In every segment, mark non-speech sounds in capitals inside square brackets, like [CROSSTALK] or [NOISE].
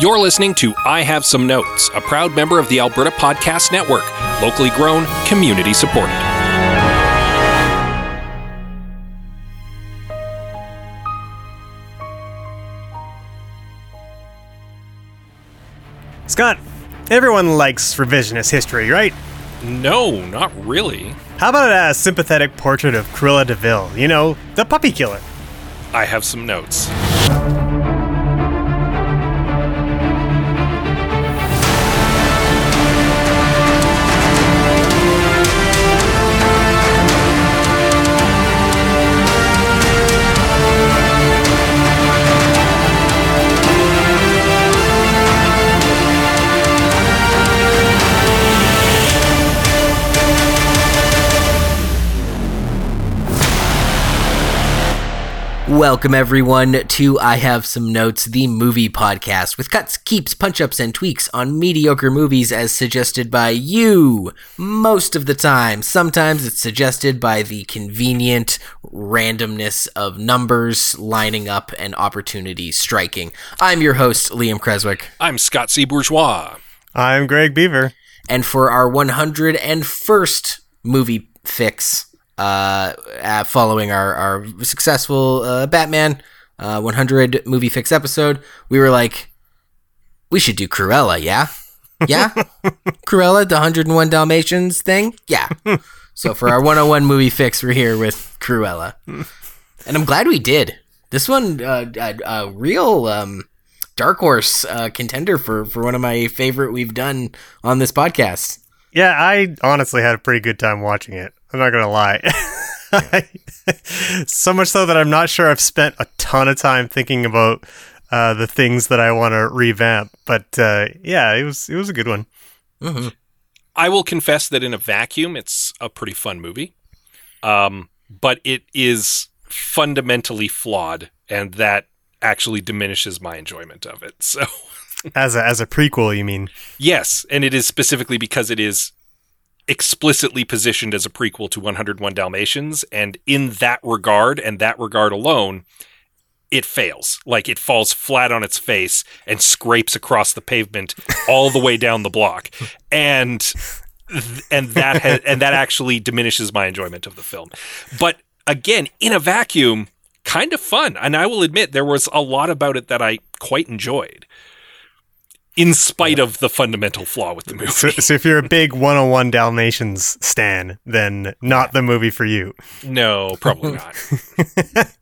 You're listening to I Have Some Notes, a proud member of the Alberta Podcast Network, locally grown, community supported. Scott, everyone likes revisionist history, right? No, not really. How about a sympathetic portrait of Cruella de Vil? You know, the puppy killer. I have some notes. Welcome, everyone, to I Have Some Notes, the movie podcast with cuts, keeps, punch ups, and tweaks on mediocre movies as suggested by you most of the time. Sometimes it's suggested by the convenient randomness of numbers lining up and opportunities striking. I'm your host, Liam Creswick. I'm Scott C. Bourgeois. I'm Greg Beaver. And for our 101st movie fix, uh, following our, our successful uh, Batman uh, 100 movie fix episode, we were like, we should do Cruella, yeah? Yeah? [LAUGHS] Cruella, the 101 Dalmatians thing? Yeah. So for our 101 movie fix, we're here with Cruella. And I'm glad we did. This one, uh, a, a real um, dark horse uh, contender for, for one of my favorite we've done on this podcast. Yeah, I honestly had a pretty good time watching it. I'm not gonna lie. [LAUGHS] so much so that I'm not sure I've spent a ton of time thinking about uh, the things that I want to revamp. But uh, yeah, it was it was a good one. Mm-hmm. I will confess that in a vacuum, it's a pretty fun movie, um, but it is fundamentally flawed, and that actually diminishes my enjoyment of it. [LAUGHS] So. as a as a prequel, you mean? Yes, and it is specifically because it is explicitly positioned as a prequel to 101 Dalmatians. And in that regard, and that regard alone, it fails. Like it falls flat on its face and scrapes across the pavement all the way down the block. And and that ha- and that actually diminishes my enjoyment of the film. But again, in a vacuum, kind of fun. And I will admit there was a lot about it that I quite enjoyed in spite of the fundamental flaw with the movie. So, so, if you're a big 101 Dalmatians stan, then not the movie for you. No, probably not. [LAUGHS]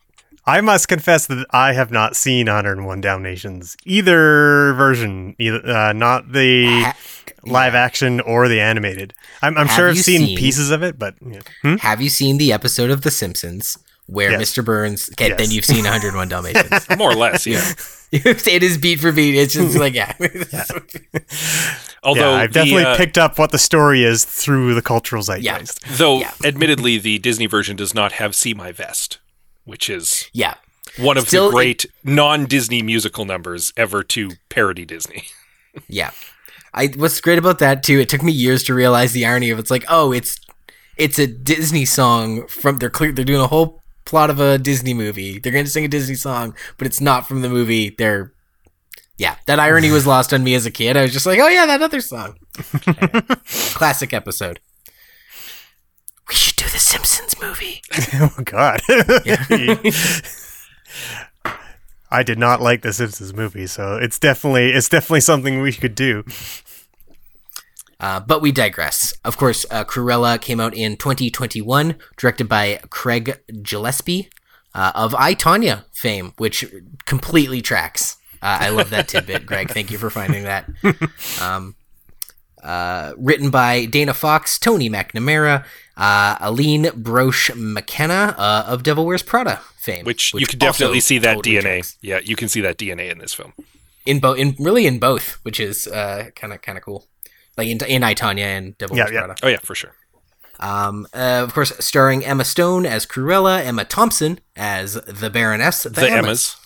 I must confess that I have not seen 101 Dalmatians either version, either uh, not the ha- live yeah. action or the animated. I'm, I'm sure I've seen, seen, pieces of it, but yeah. hmm? have you seen the episode of The Simpsons where yes. Mr. Burns? Okay, yes. then you've seen 101 Dalmatians, [LAUGHS] more or less, yeah. [LAUGHS] it is beat for beat. It's just like yeah. yeah. [LAUGHS] Although yeah, I've definitely uh, picked up what the story is through the cultural zeitgeist. Yeah. Though, yeah. admittedly, the Disney version does not have "See My Vest," which is yeah one of Still, the great it, non-Disney musical numbers ever to parody Disney. yeah, I what's great about that too. It took me years to realize the irony of it's like, oh, it's it's a Disney song from they're clear they're doing a whole plot of a Disney movie. They're going to sing a Disney song, but it's not from the movie. They're yeah, that irony was lost on me as a kid. I was just like, oh yeah, that other song. [LAUGHS] Classic episode. We should do the Simpsons movie. [LAUGHS] oh God. [LAUGHS] I did not like the Simpsons movie, so it's definitely it's definitely something we could do. Uh, but we digress. Of course, uh, Cruella came out in 2021, directed by Craig Gillespie uh, of I, Tonya fame, which completely tracks. Uh, I love that tidbit, Greg. [LAUGHS] Thank you for finding that. Um, uh, written by Dana Fox, Tony McNamara, uh, Aline Brosh McKenna of Devil Wears Prada fame. Which, which you can definitely see that totally DNA. Tracks. Yeah, you can see that DNA in this film. In both, in really in both, which is kind of kind of cool like in, in I, and Devil yeah, yeah. Prada. Oh yeah, for sure. Um, uh, of course, starring Emma Stone as Cruella, Emma Thompson as the Baroness, the, the Emmas.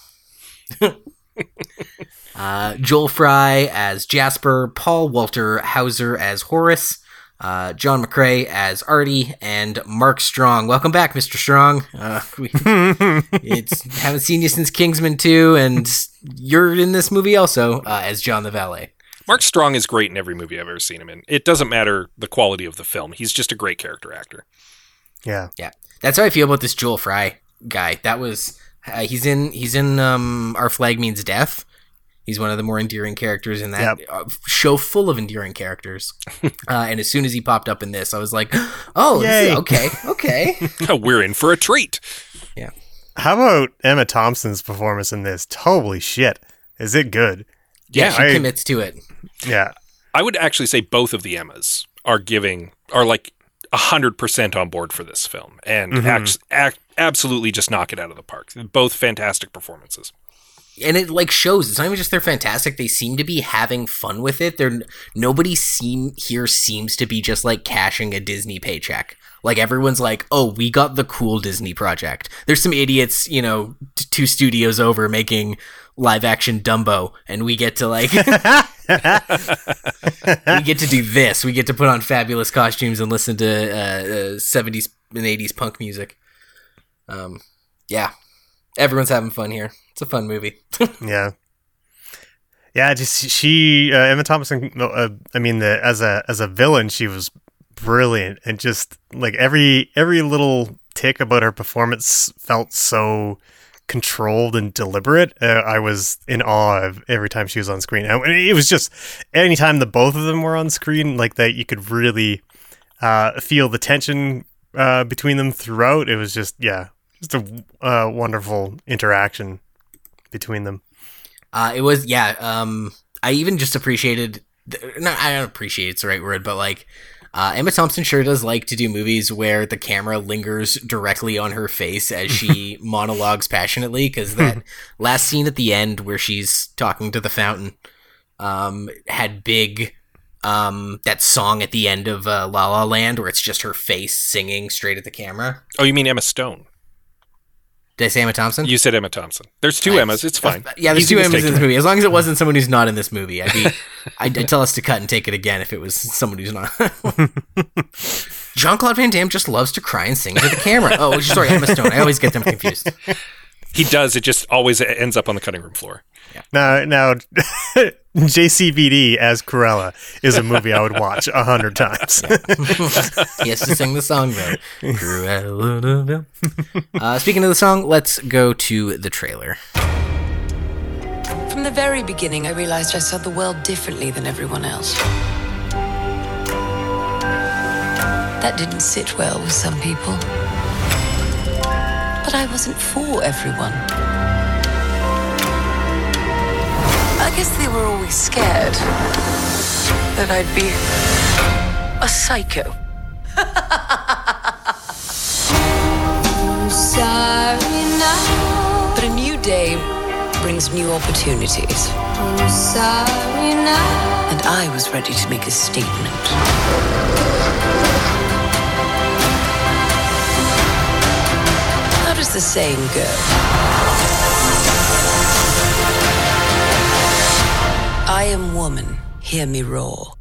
Emmas. [LAUGHS] uh, Joel Fry as Jasper, Paul Walter Hauser as Horace, uh, John McCrea as Artie, and Mark Strong. Welcome back, Mr. Strong. Uh, [LAUGHS] we [LAUGHS] it's haven't seen you since Kingsman 2, and you're in this movie also uh, as John the valet. Mark Strong is great in every movie I've ever seen him in. It doesn't matter the quality of the film; he's just a great character actor. Yeah. Yeah, that's how I feel about this Joel Fry guy. That was uh, he's in he's in um, Our Flag Means Death. He's one of the more endearing characters in that Yep. uh, show, full of endearing characters. [LAUGHS] uh, and as soon as he popped up in this, I was like, [GASPS] "Oh, this is- okay, [LAUGHS] okay." [LAUGHS] We're in for a treat. Yeah. How about Emma Thompson's performance in this? Holy shit. Is it good? Yeah, Yeah, she I- commits to it. Yeah. I would actually say both of the Emmas are giving are like hundred percent on board for this film, and Mhm. act, act, absolutely just knock it out of the park. Both fantastic performances. and it like shows it's not even just they're fantastic they seem to be having fun with it they're nobody seem here seems to be just like cashing a disney paycheck like everyone's like oh we got the cool disney project there's some idiots you know t- two studios over making live action dumbo and we get to like [LAUGHS] [LAUGHS] we get to do this. We get to put on fabulous costumes and listen to uh, uh, 70s and 80s punk music. Um yeah. Everyone's having fun here. It's a fun movie. [LAUGHS] Yeah. Yeah, just she uh, Emma Thompson uh, I mean the as a as a villain she was brilliant and just like every every little tick about her performance felt so controlled and deliberate. Uh, I was in awe of every time she was on screen. And it was just anytime the both of them were on screen like that you could really uh, feel the tension uh, between them throughout. It was just yeah, just a uh, wonderful interaction between them. Uh, it was yeah. Um, I even just appreciated. th- Not I don't appreciate it's the right word, but like uh, Emma Thompson sure does like to do movies where the camera lingers directly on her face as she [LAUGHS] monologues passionately. Because that [LAUGHS] last scene at the end where she's talking to the fountain um, had big. Um, that song at the end of uh, La La Land, where it's just her face singing straight at the camera. Oh, you mean Emma Stone? Did I say Emma Thompson? You said Emma Thompson. There's two Emmas. It's fine. Yeah, there's Easy two Emmas in this movie. As long as it wasn't someone who's not in this movie, I'd be, [LAUGHS] I'd, I'd tell us to cut and take it again if it was someone who's not. [LAUGHS] Jean Claude Van Damme just loves to cry and sing to the camera. Oh, sorry, Emma Stone. I always get them confused. He does. It just always ends up on the cutting room floor. Now, now, [LAUGHS] JCVD as Cruella is a movie I would watch a hundred times. [LAUGHS] He has to sing the song though. Cruella. [LAUGHS] Uh, speaking of the song, let's go to the trailer. From the very beginning, I realized I saw the world differently than everyone else. That didn't sit well with some people. But I wasn't for everyone. I guess they were always scared that I'd be a psycho. [LAUGHS] Sorry now, But a new day brings new opportunities. Sorry now. And I was ready to make a statement. How does the saying go? I am woman, hear me roar.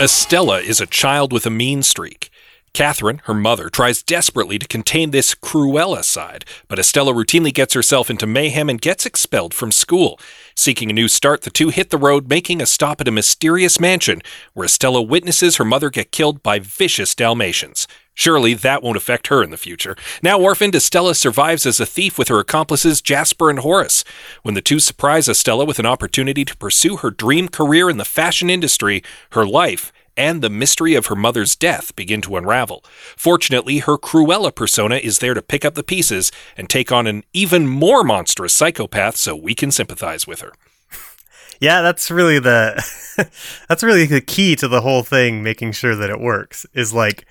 Estella is a child with a mean streak. Catherine, her mother, tries desperately to contain this Cruella side, but Estella routinely gets herself into mayhem and gets expelled from school. Seeking a new start, the two hit the road, making a stop at a mysterious mansion where Estella witnesses her mother get killed by vicious Dalmatians. Surely that won't affect her in the future. Now orphaned, Estella survives as a thief with her accomplices Jasper and Horace. When the two surprise Estella with an opportunity to pursue her dream career in the fashion industry, her life and the mystery of her mother's death begin to unravel. Fortunately, her Cruella persona is there to pick up the pieces and take on an even more monstrous psychopath so we can sympathize with her. [LAUGHS] yeah, that's really the [LAUGHS] that's really the key to the whole thing. Making sure that it works is like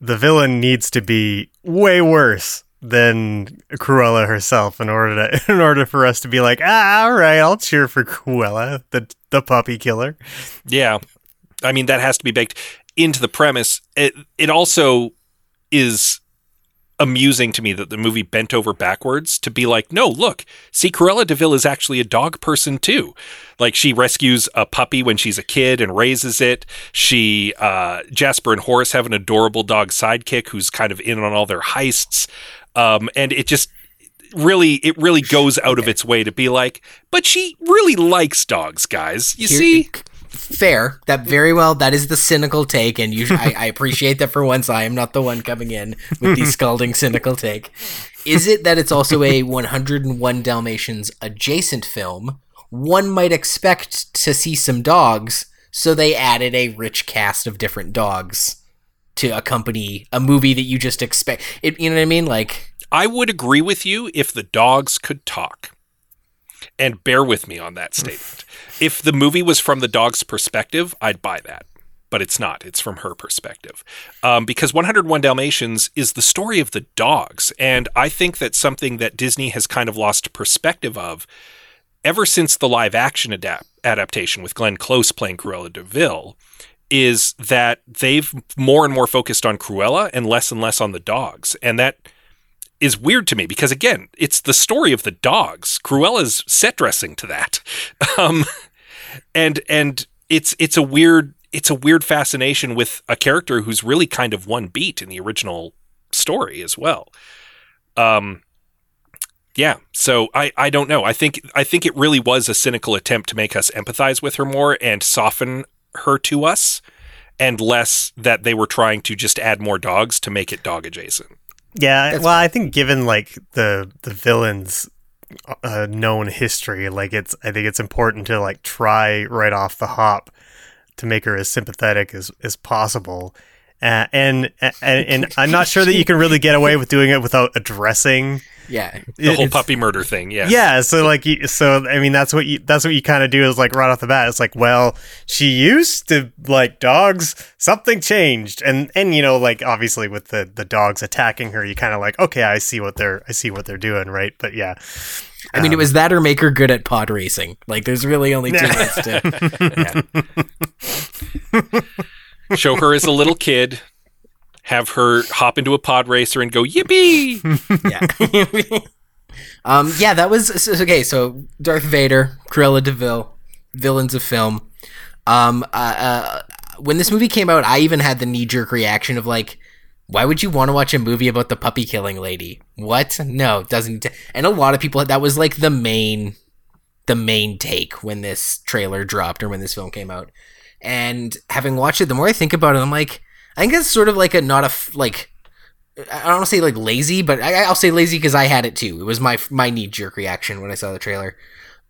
the villain needs to be way worse than Cruella herself in order to [LAUGHS] in order for us to be like, ah, all right, I'll cheer for Cruella, the the puppy killer. Yeah. I mean, that has to be baked into the premise. It, it also is amusing to me that the movie bent over backwards to be like, no, look, see, Cruella de Vil is actually a dog person too. Like she rescues a puppy when she's a kid and raises it. She, uh, Jasper and Horace have an adorable dog sidekick who's kind of in on all their heists. um, and it just really it really goes out of its way to be like, but she really likes dogs, guys. You Here- see, fair. That very well. That is the cynical take, and you. I, I appreciate that for once. I am not the one coming in with the scalding cynical take. Is it that it's also a 101 Dalmatians adjacent film? One might expect to see some dogs, so they added a rich cast of different dogs to accompany a movie that you just expect. It, you know what I mean? Like, I would agree with you if the dogs could talk. And bear with me on that statement. If the movie was from the dog's perspective, I'd buy that. But it's not. It's from her perspective. Um, because 101 Dalmatians is the story of the dogs. And I think that's something that Disney has kind of lost perspective of ever since the live action adapt- adaptation with Glenn Close playing Cruella de Vil is that they've more and more focused on Cruella and less and less on the dogs. And that is weird to me because again, it's the story of the dogs. Cruella's set dressing to that. [LAUGHS] Um, and and it's it's a weird it's a weird fascination with a character who's really kind of one beat in the original story as well. Um yeah, so I, I don't know. I think I think it really was a cynical attempt to make us empathize with her more and soften her to us, and less that they were trying to just add more dogs to make it dog adjacent. Yeah, That's well, I think given like the the villain's uh, known history, like it's I think it's important to like try right off the hop to make her as sympathetic as as possible. Uh, and, and and I'm not sure that you can really get away with doing it without addressing yeah, The whole it's- puppy murder thing, yeah. Yeah, so like, you, so I mean, that's what you that's what you kind of do is like right off the bat. It's like, well, she used to like dogs. Something changed, and and you know, like obviously with the the dogs attacking her, you kind of like, okay, I see what they're I see what they're doing, right? But yeah, I mean, it um, was that or make her good at pod racing. Like, there's really only two ways to. [LAUGHS] [LAUGHS] Show her as a little kid, have her hop into a pod racer and go yippee. [LAUGHS] yeah. [LAUGHS] um, yeah, that was okay. So Darth Vader, Cruella de Vil, villains of film. Um, uh, uh, when this movie came out, I even had the knee jerk reaction of like, why would you want to watch a movie about the puppy killing lady? What? No, doesn't. And a lot of people that was like the main, the main take when this trailer dropped or when this film came out. And having watched it, the more I think about it, I'm like, I think it's sort of like a not a like I don't want to say like lazy, but I, I'll say lazy because I had it too. It was my my knee jerk reaction when I saw the trailer.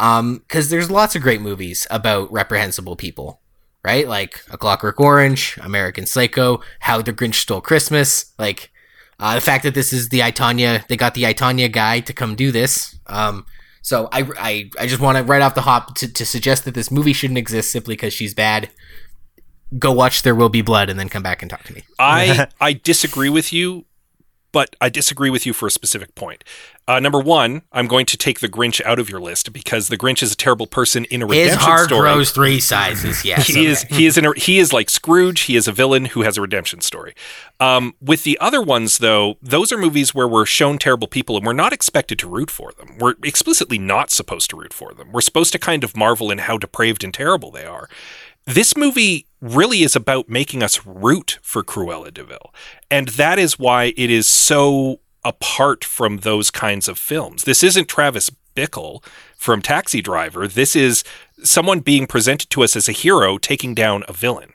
Um, because there's lots of great movies about reprehensible people, right? Like A Clockwork Orange, American Psycho, How the Grinch Stole Christmas. Like uh, the fact that this is the I, Tonya, they got the I, Tonya guy to come do this. Um, so I I, I just want to right off the hop to, to suggest that this movie shouldn't exist simply because she's bad. Go watch There Will Be Blood and then come back and talk to me. [LAUGHS] I [LAUGHS] I disagree with you, but I disagree with you for a specific point. Uh, number one, I'm going to take the Grinch out of your list because the Grinch is a terrible person in a redemption His redemption heart story. grows three sizes. [LAUGHS] Yes, he is he is in a, he is like Scrooge. He is a villain who has a redemption story. Um, with the other ones, though, those are movies where we're shown terrible people and we're not expected to root for them. We're explicitly not supposed to root for them. We're supposed to kind of marvel in how depraved and terrible they are. This movie really is about making us root for Cruella de Vil. And that is why it is so apart from those kinds of films. This isn't Travis Bickle from Taxi Driver. This is someone being presented to us as a hero taking down a villain.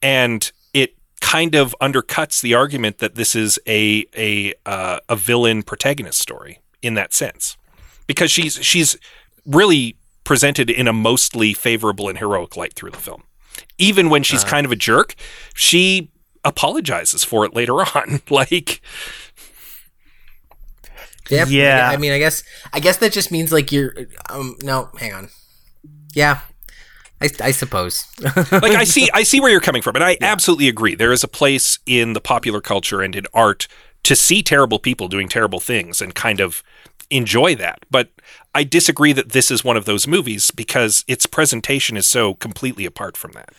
And it kind of undercuts the argument that this is a a uh, a villain protagonist story in that sense. Because she's she's really presented in a mostly favorable and heroic light through the film. Even when she's kind of a jerk, she apologizes for it later [LAUGHS] on. like Yep. Yeah. I mean, I guess I guess that just means like you're. Um. No, hang on. Yeah. I, I suppose. [LAUGHS] like I see I see where you're coming from and I absolutely agree. There is a place in the popular culture and in art to see terrible people doing terrible things and kind of enjoy that. But I disagree that this is one of those movies because its presentation is so completely apart from that.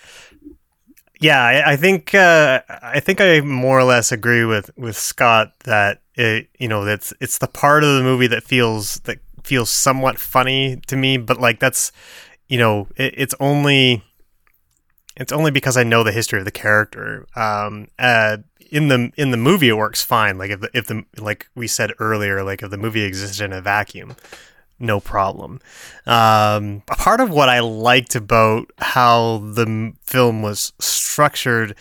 Yeah, I, I think uh, I think I more or less agree with, with Scott that it, you know that's it's the part of the movie that feels that feels somewhat funny to me, but like that's you know it, it's only it's only because I know the history of the character. Um, uh, in the in the movie it works fine. Like if the, if the like we said earlier, like if the movie existed in a vacuum, no problem. Um, a part of what I liked about how the m- film was structured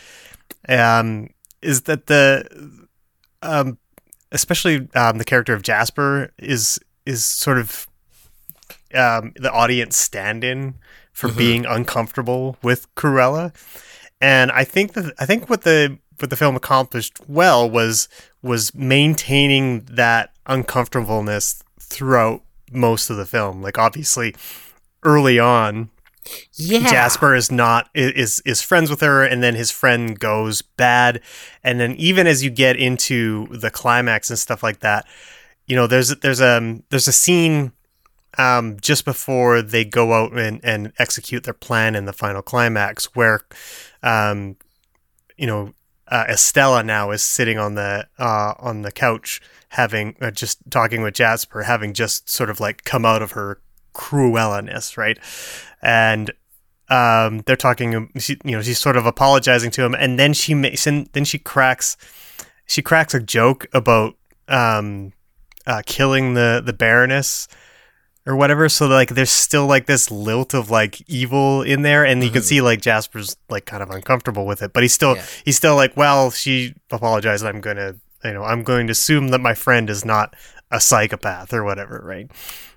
um, is that the um, especially um, the character of Jasper is is sort of um, the audience stand-in for being uncomfortable with Cruella, and I think that I think what the what the film accomplished well was was maintaining that uncomfortableness throughout most of the film. Like obviously, early on, Yeah. Jasper is not is is friends with her, and then his friend goes bad, and then even as you get into the climax and stuff like that, you know, there's there's a there's a scene um, just before they go out and, and execute their plan in the final climax where, um, you know, uh, Estella now is sitting on the uh, on the couch having uh, just talking with Jasper, having just sort of like come out of her Cruella-ness, right? And um, they're talking, she, you know, she's sort of apologizing to him, and then she makes, and then she cracks, she cracks a joke about um, uh, killing the the Baroness or whatever. So like, there's still like this lilt of like evil in there, and you can mm-hmm. see like Jasper's like kind of uncomfortable with it, but he's still Yeah. he's still like, well, she apologized. I'm gonna, you know, I'm going to assume that my friend is not a psychopath or whatever, right?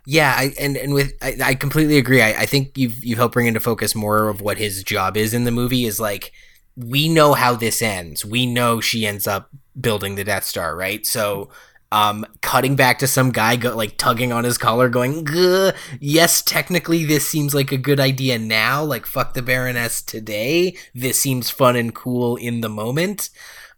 Yeah, I, and and with I, I completely agree. I, I think you've you've helped bring into focus more of what his job is in the movie. Is like we know how this ends. We know she ends up building the Death Star, right? So, um, cutting back to some guy go, like tugging on his collar, going, "Gah, "Yes, technically this seems like a good idea now. Like fuck the Baroness today. This seems fun and cool in the moment.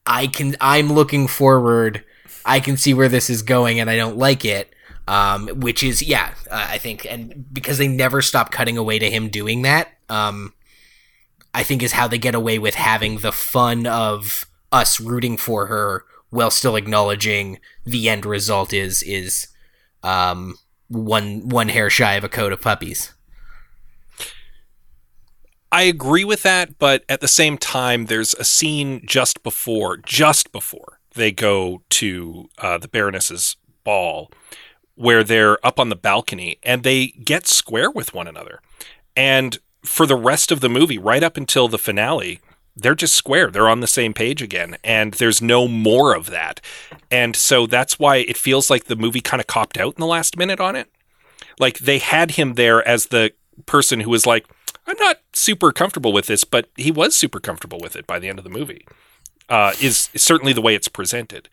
I can. I'm looking forward. I can see where this is going, and I don't like it." um, which is yeah, uh, I think, and because they never stop cutting away to him doing that, um, I think is how they get away with having the fun of us rooting for her while still acknowledging the end result is is um, one one hair shy of a coat of puppies. I agree with that, but at the same time, there's a scene just before, just before they go to uh, the Baroness's ball, where they're up on the balcony and they get square with one another. And for the rest of the movie, right up until the finale, they're just square. They're on the same page again, and there's no more of that. And so that's why it feels like the movie kind of copped out in the last minute on it. Like they had him there as the person who was like, I'm not super comfortable with this, but he was super comfortable with it by the end of the movie. Uh, is, is certainly the way it's presented,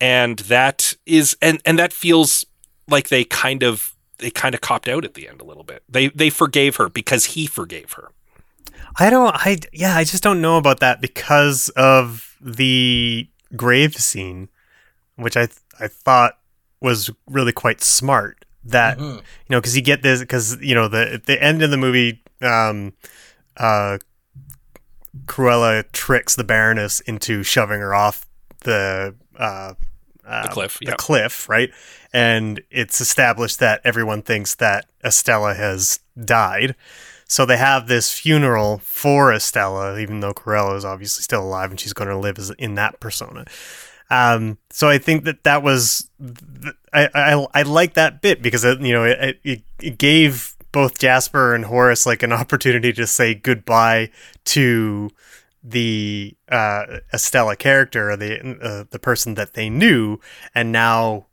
and that is and and that feels like they kind of they kind of copped out at the end a little bit. They they forgave her because he forgave her. I don't. I yeah. I just don't know about that because of the grave scene, which I I thought was really quite smart. That Mm-hmm. you know, because you get this because you know the the end of the movie, um, uh, Cruella tricks the Baroness into shoving her off the uh, uh, cliff, the yep. cliff, right? And it's established that everyone thinks that Estella has died. So they have this funeral for Estella, even though Cruella is obviously still alive and she's going to live as in that persona. Um, so I think that that was I I, I like that bit because it, you know it, it it gave both Jasper and Horace like an [LAUGHS] opportunity to say goodbye to the uh, Estella character, the uh, the person that they knew, and now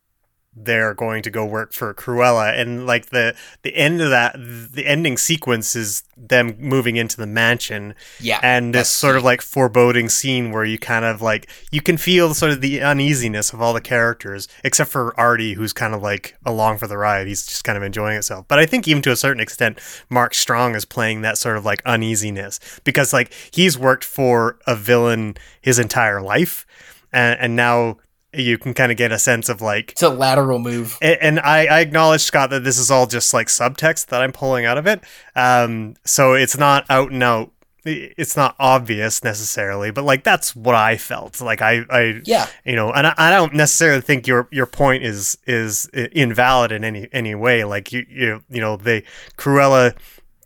they're going to go work for Cruella, and like the the end of that, the ending sequence is them moving into the mansion, Yeah, and this sort of like foreboding scene where you kind of like you can feel sort of the uneasiness of all the characters, except for Artie, who's kind of like along for the ride. He's just kind of enjoying himself. But I think even to a certain extent, Mark Strong is playing that sort of like uneasiness because like he's worked for a villain his entire life, and, and now you can kind of get a sense of like it's a lateral move. a- and I, I acknowledge Scott that this is all just like subtext that I'm pulling out of it. Um, so it's not out and out. It's not obvious necessarily, but like that's what I felt. Like I, I, Yeah. you know, and I, I don't necessarily think your your point is is invalid in any any way. Like you you you know, they Cruella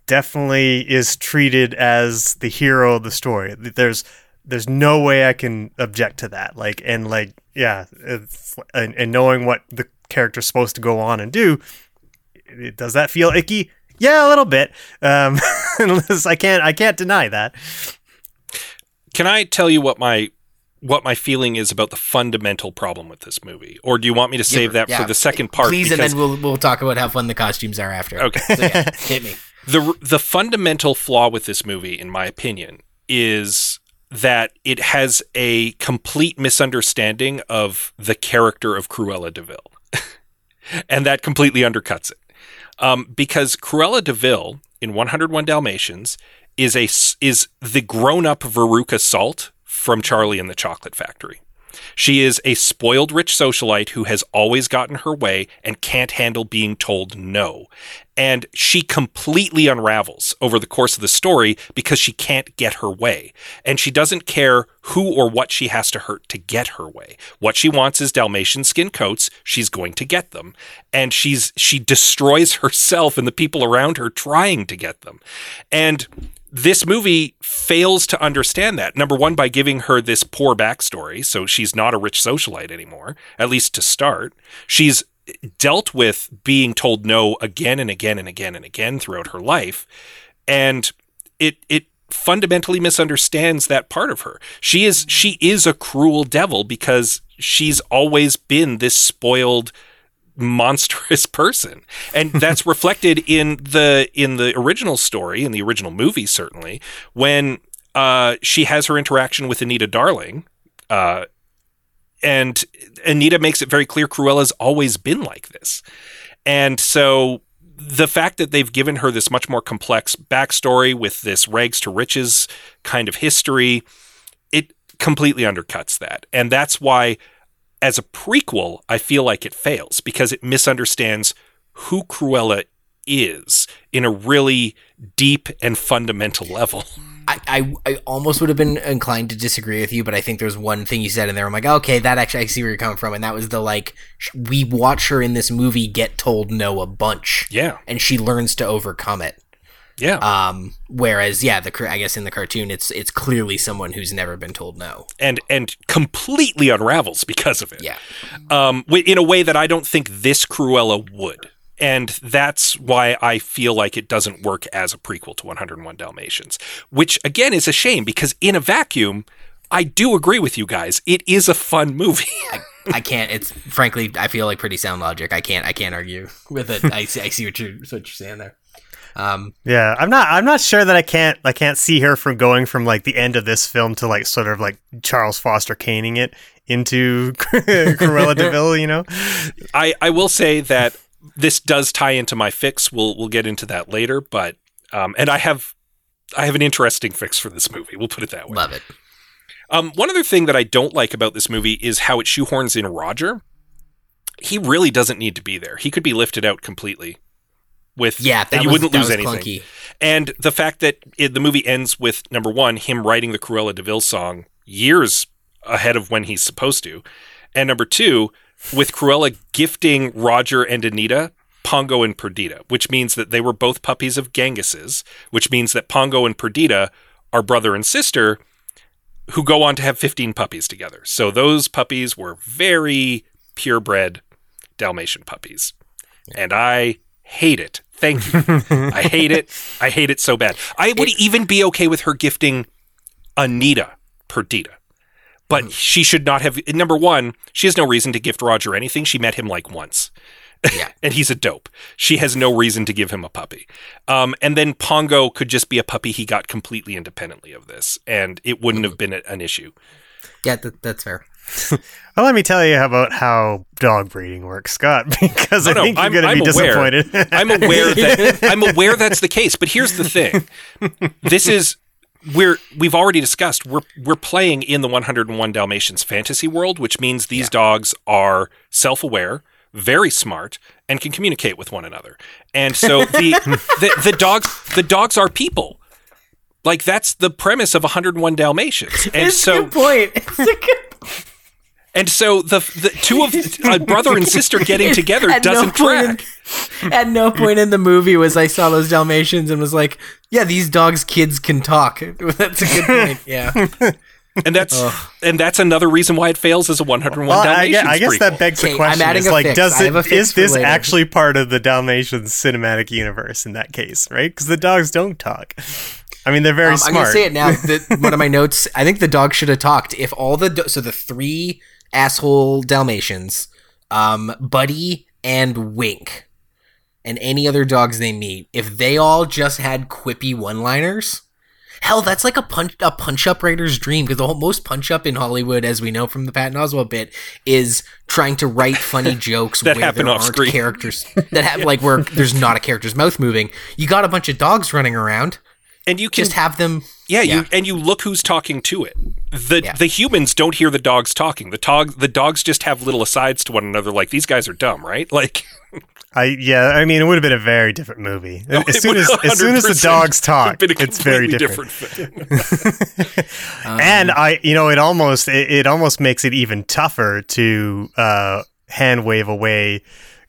definitely is treated as the hero of the story. There's there's no way I can object to that. Like and like yeah, and, and knowing what the character's supposed to go on and do, it, does that feel icky? Yeah, a little bit. Um, [LAUGHS] I can't I can't deny that. Can I tell you what my what my feeling is about the fundamental problem with this movie, or do you want me to save that Yeah, for the second part? Please, and then we'll we'll talk about how fun the costumes are after. Okay. So, yeah, hit me. [LAUGHS] the the fundamental flaw with this movie, in my opinion, is that it has a complete misunderstanding of the character of Cruella de Vil, [LAUGHS] and that completely undercuts it. Um, because Cruella de Vil in 101 Dalmatians is a is the grown up Veruca Salt from Charlie and the Chocolate Factory. She is a spoiled rich socialite who has always gotten her way and can't handle being told no. And she completely unravels over the course of the story because she can't get her way. And she doesn't care who or what she has to hurt to get her way. What she wants is Dalmatian skin coats. She's going to get them. And she's she destroys [LAUGHS] herself and the people around her trying to get them. And this movie fails to understand that. Number one, by giving her this poor backstory, so she's not a rich socialite anymore, at least to start. She's dealt with being told no again and again and again and again throughout her life, and it it fundamentally misunderstands that part of her. She is she is a cruel devil because she's always been this spoiled monstrous [LAUGHS] person. And that's [LAUGHS] reflected in the in the original story in the original movie certainly when uh she has her interaction with Anita Darling uh and Anita makes it very clear Cruella's always been like this. And so the fact that they've given her this much more complex backstory with this rags to riches kind of history it completely undercuts that. And that's why as a prequel, I feel like it fails because it misunderstands who Cruella is in a really deep and fundamental level. I, I, I almost would have been inclined to disagree with you, but I think there's one thing you said in there. I'm like, okay, that actually I see where you're coming from, and that was the like we watch her in this movie get told no a bunch, Yeah. and she learns to overcome it. Yeah. Um, whereas, yeah, the I guess in the cartoon, it's it's clearly someone who's never been told no. and and completely unravels because of it. Yeah, Um in a way that I don't think this Cruella would. And that's why I feel like it doesn't work as a prequel to 101 Dalmatians, which again is a shame because in a vacuum, I do agree with you guys. It is a fun movie. [LAUGHS] I can't. It's frankly, I feel like pretty sound logic. I can't. I can't argue with it. I see. I see what you're what you're saying there. Um, Yeah, I'm not. I'm not sure that I can't. I can't see her from going from like the end of this film to like sort of like Charles Foster caning it into [LAUGHS] Cruella de Vil. You know, I, I will say that this does tie into my fix. We'll we'll get into that later, but um, and I have I have an interesting fix for this movie. We'll put it that way. love it. Um, one other thing that I don't like about this movie is how it shoehorns in Roger. He really doesn't need to be there. He could be lifted out completely. With Yeah, that you was, wouldn't that lose anything. clunky. And the fact that it, the movie ends with number one, him writing the Cruella de Vil song years ahead of when he's supposed to, and number two, with Cruella gifting Roger and Anita Pongo and Perdita, which means that they were both puppies of Genghis's, which means that Pongo and Perdita are brother and sister who go on to have 15 puppies together. So those puppies were very purebred Dalmatian puppies. And I hate it. Thank you. [LAUGHS] I hate it. I hate it so bad. I would even be okay with her gifting Anita Perdita. But she should not have. Number one, she has no reason to gift Roger anything. She met him like once. Yeah. [LAUGHS] and he's a dope. She has no reason to give him a puppy. Um, and then Pongo could just be a puppy he got completely independently of this, and it wouldn't have been an issue. Yeah, that, that's fair. [LAUGHS] well, let me tell you about how dog breeding works, Scott, [LAUGHS] because I no, think you're I'm- going to be aware. disappointed. I'm aware [LAUGHS] that I'm aware that's the case, but here's the thing. This is we're we've already discussed we're we're playing in the 101 Dalmatians fantasy world, which means these dogs are self-aware, very smart, and can communicate with one another. And so the the, the dogs the dogs are people. Like that's the premise of 101 Dalmatians. And It's a so good point. It's a good and so the the two of a brother and sister getting [LAUGHS] together At doesn't point track. in- at no point in the movie was I saw those Dalmatians and was like, "Yeah, these dogs' kids can talk." [LAUGHS] That's a good point. Yeah, [LAUGHS] and that's and that's another reason why it fails as a 101 Well, I, Dalmatians gue- I guess prequel. that begs the Okay, I'm question: adding is a like, fix. does I have a it fix is for this later. actually part of the Dalmatians cinematic universe in that case, right? Because the dogs don't talk. I mean, they're very Um, I'm gonna say it now. The, one of my notes. I think the dog should have talked. If all the do- so the three asshole Dalmatians, um, Buddy and Wink, and any other dogs they meet, if they all just had quippy one-liners. Hell, that's like a punch a punch up writer's dream because the whole, most punch up in Hollywood, as we know from the Patton Oswalt bit, is trying to write funny [LAUGHS] jokes That where happen there off screen. characters [LAUGHS] that have like where [LAUGHS] there's not a character's mouth moving. You got a bunch of dogs running around. and you can Just have them Yeah, Yeah. you and you look who's talking to it. The Yeah. the humans don't hear the dogs talking. The dog the dogs just have little asides to one another like these guys are dumb, right? [LAUGHS] Like I yeah, I mean, it would have been a very different movie. Oh, as soon as as soon as the dogs talk, it's very completely different. film. [LAUGHS] [LAUGHS] and I, you know, it almost it, it almost makes it even tougher to uh, hand wave away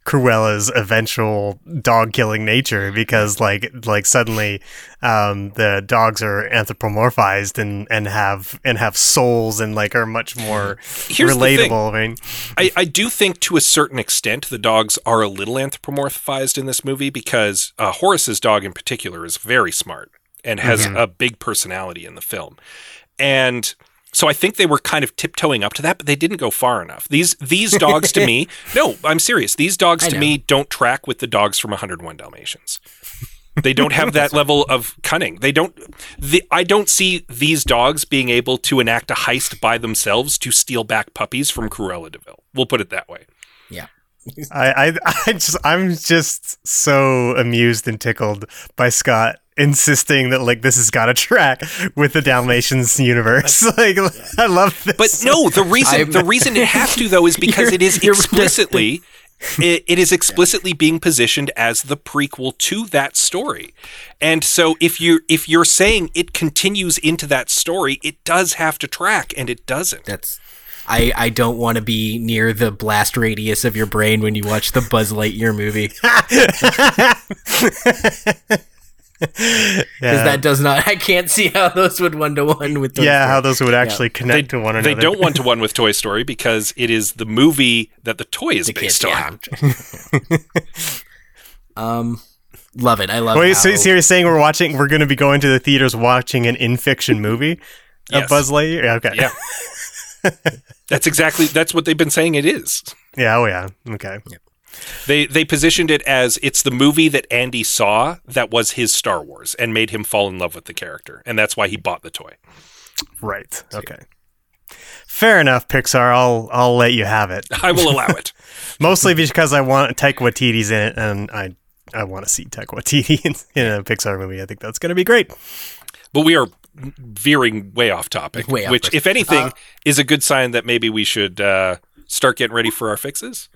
Cruella's eventual dog killing nature because like like suddenly um, the dogs are anthropomorphized and and have and have souls and like are much more Here's the thing. relatable. I mean, I, I do think to a certain extent the dogs are a little anthropomorphized in this movie because uh, Horace's dog in particular is very smart and has a big personality in the film. And so I think they were kind of tiptoeing up to that, but they didn't go far enough. These these dogs to me, [LAUGHS] no, I'm serious. These dogs I to know. me don't track with the dogs from 101 Dalmatians. They don't have that [LAUGHS] level of cunning. They don't. The, I don't see these dogs being able to enact a heist by themselves to steal back puppies from Cruella de Vil. We'll put it that way. Yeah. I, I, [LAUGHS] I just, I'm just so amused and tickled by Scott insisting that like this has got to track with the Dalmatians universe. [LAUGHS] like, I love this. But no, the reason I'm- the reason it has to though is [LAUGHS] because it is explicitly it, it is explicitly being positioned as the prequel to that story. And so if you if you're saying it continues into that story, it does have to track and it doesn't. That's I, I don't want to be near the blast radius of your brain when you watch the Buzz Lightyear movie [LAUGHS] because yeah, that does not [LAUGHS] I can't see how those would one to one with those yeah, two. how those would actually They, connect to one another. they don't one to [LAUGHS] one with Toy Story because it is the movie that the toy is The based kids, on. yeah. [LAUGHS] um love it I love Wait, how, so, so you're saying we're watching? We're going to be going to the theaters watching an in fiction movie Yes. of Buzz Lightyear? Yeah, Okay. Yeah. That's exactly that's what they've been saying it is. Yeah. Oh, yeah. Okay. They they positioned it as it's the movie that Andy saw that was his Star Wars and made him fall in love with the character, and that's why he bought the toy. Right. Okay. Fair enough, Pixar. I'll I'll let you have it. I will allow it. [LAUGHS] Mostly because I want Taika Waititi's in it, and I I want to see Taika Waititi in, in a Pixar movie. I think that's going to be great. But we are veering way off topic, Way off which, course. if anything, Uh, is a good sign that maybe we should uh, start getting ready for our fixes.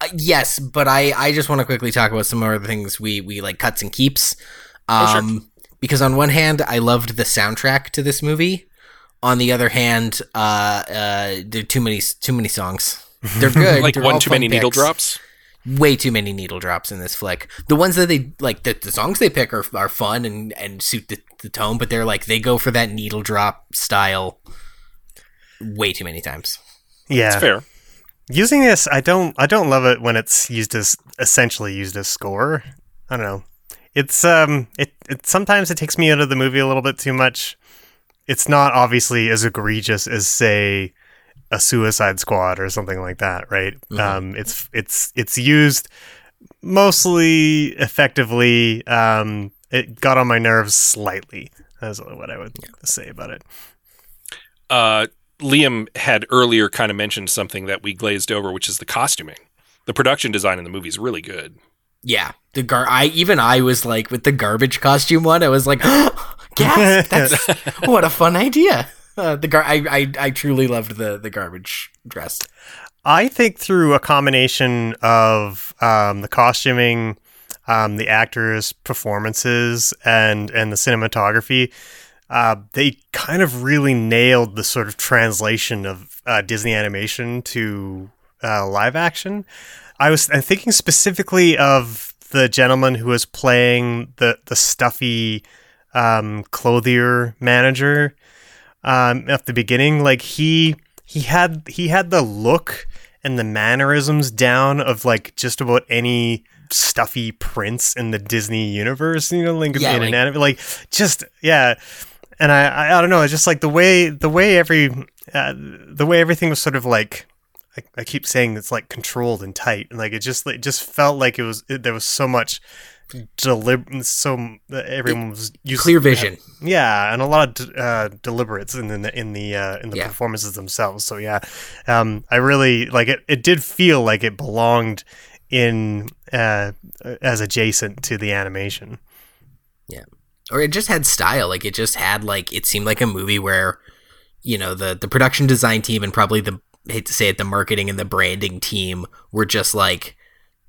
Uh, yes, but I, I just want to quickly talk about some other things we, we like cuts and keeps. Um, Because on one hand, I loved the soundtrack to this movie. On the other hand, uh, uh, there are too many too many songs. [LAUGHS] They're good. Like They're one too fun many needle drops. Way too many needle drops in this flick. The ones that they like, the, the songs they pick are, are fun and, and suit the, the tone, but they're like they go for that needle drop style. Way too many times. Yeah. It's fair. Using this, I don't I don't love it when it's used as essentially used as score. I don't know. It's um it, it sometimes it takes me out of the movie a little bit too much. It's not obviously as egregious as say a Suicide Squad or something like that, right? Um it's it's it's used mostly effectively. Um it got on my nerves slightly. That's what I would say about it. Uh, Liam had earlier kind of mentioned something that we glazed over, which is the costuming. The production design in the movie is really good. Yeah, the gar. I even I was like with the garbage costume one. I was like, [LAUGHS] gasp! That's what a fun idea. Uh, the gar. I, I I truly loved the the garbage dress. I think through a combination of um, the costuming, um, the actors' performances, and and the cinematography, uh, they kind of really nailed the sort of translation of uh, Disney animation to uh, live action. I was I'm thinking specifically of the gentleman who was playing the the stuffy um, clothier manager. um, at the beginning. Like he he had he had the look and the mannerisms down of like just about any stuffy prince in the Disney universe. You know, like Yeah, in like- an anime, like just yeah. And I, I I don't know. It's just like the way the way every uh, the way everything was sort of like. I, I keep saying it's like controlled and tight, and like it just it just felt like it was it, there was so much deliberate, so that everyone was used Clear vision. yeah, and a lot of d- uh, deliberates in the in the uh, in the Yeah. performances themselves. So yeah, um, I really like it. It did feel like it belonged in uh, as adjacent to the animation. Or it just had style. Like it just had like it seemed like a movie where you know the the production design team and probably the I hate to say it the marketing and the branding team were just like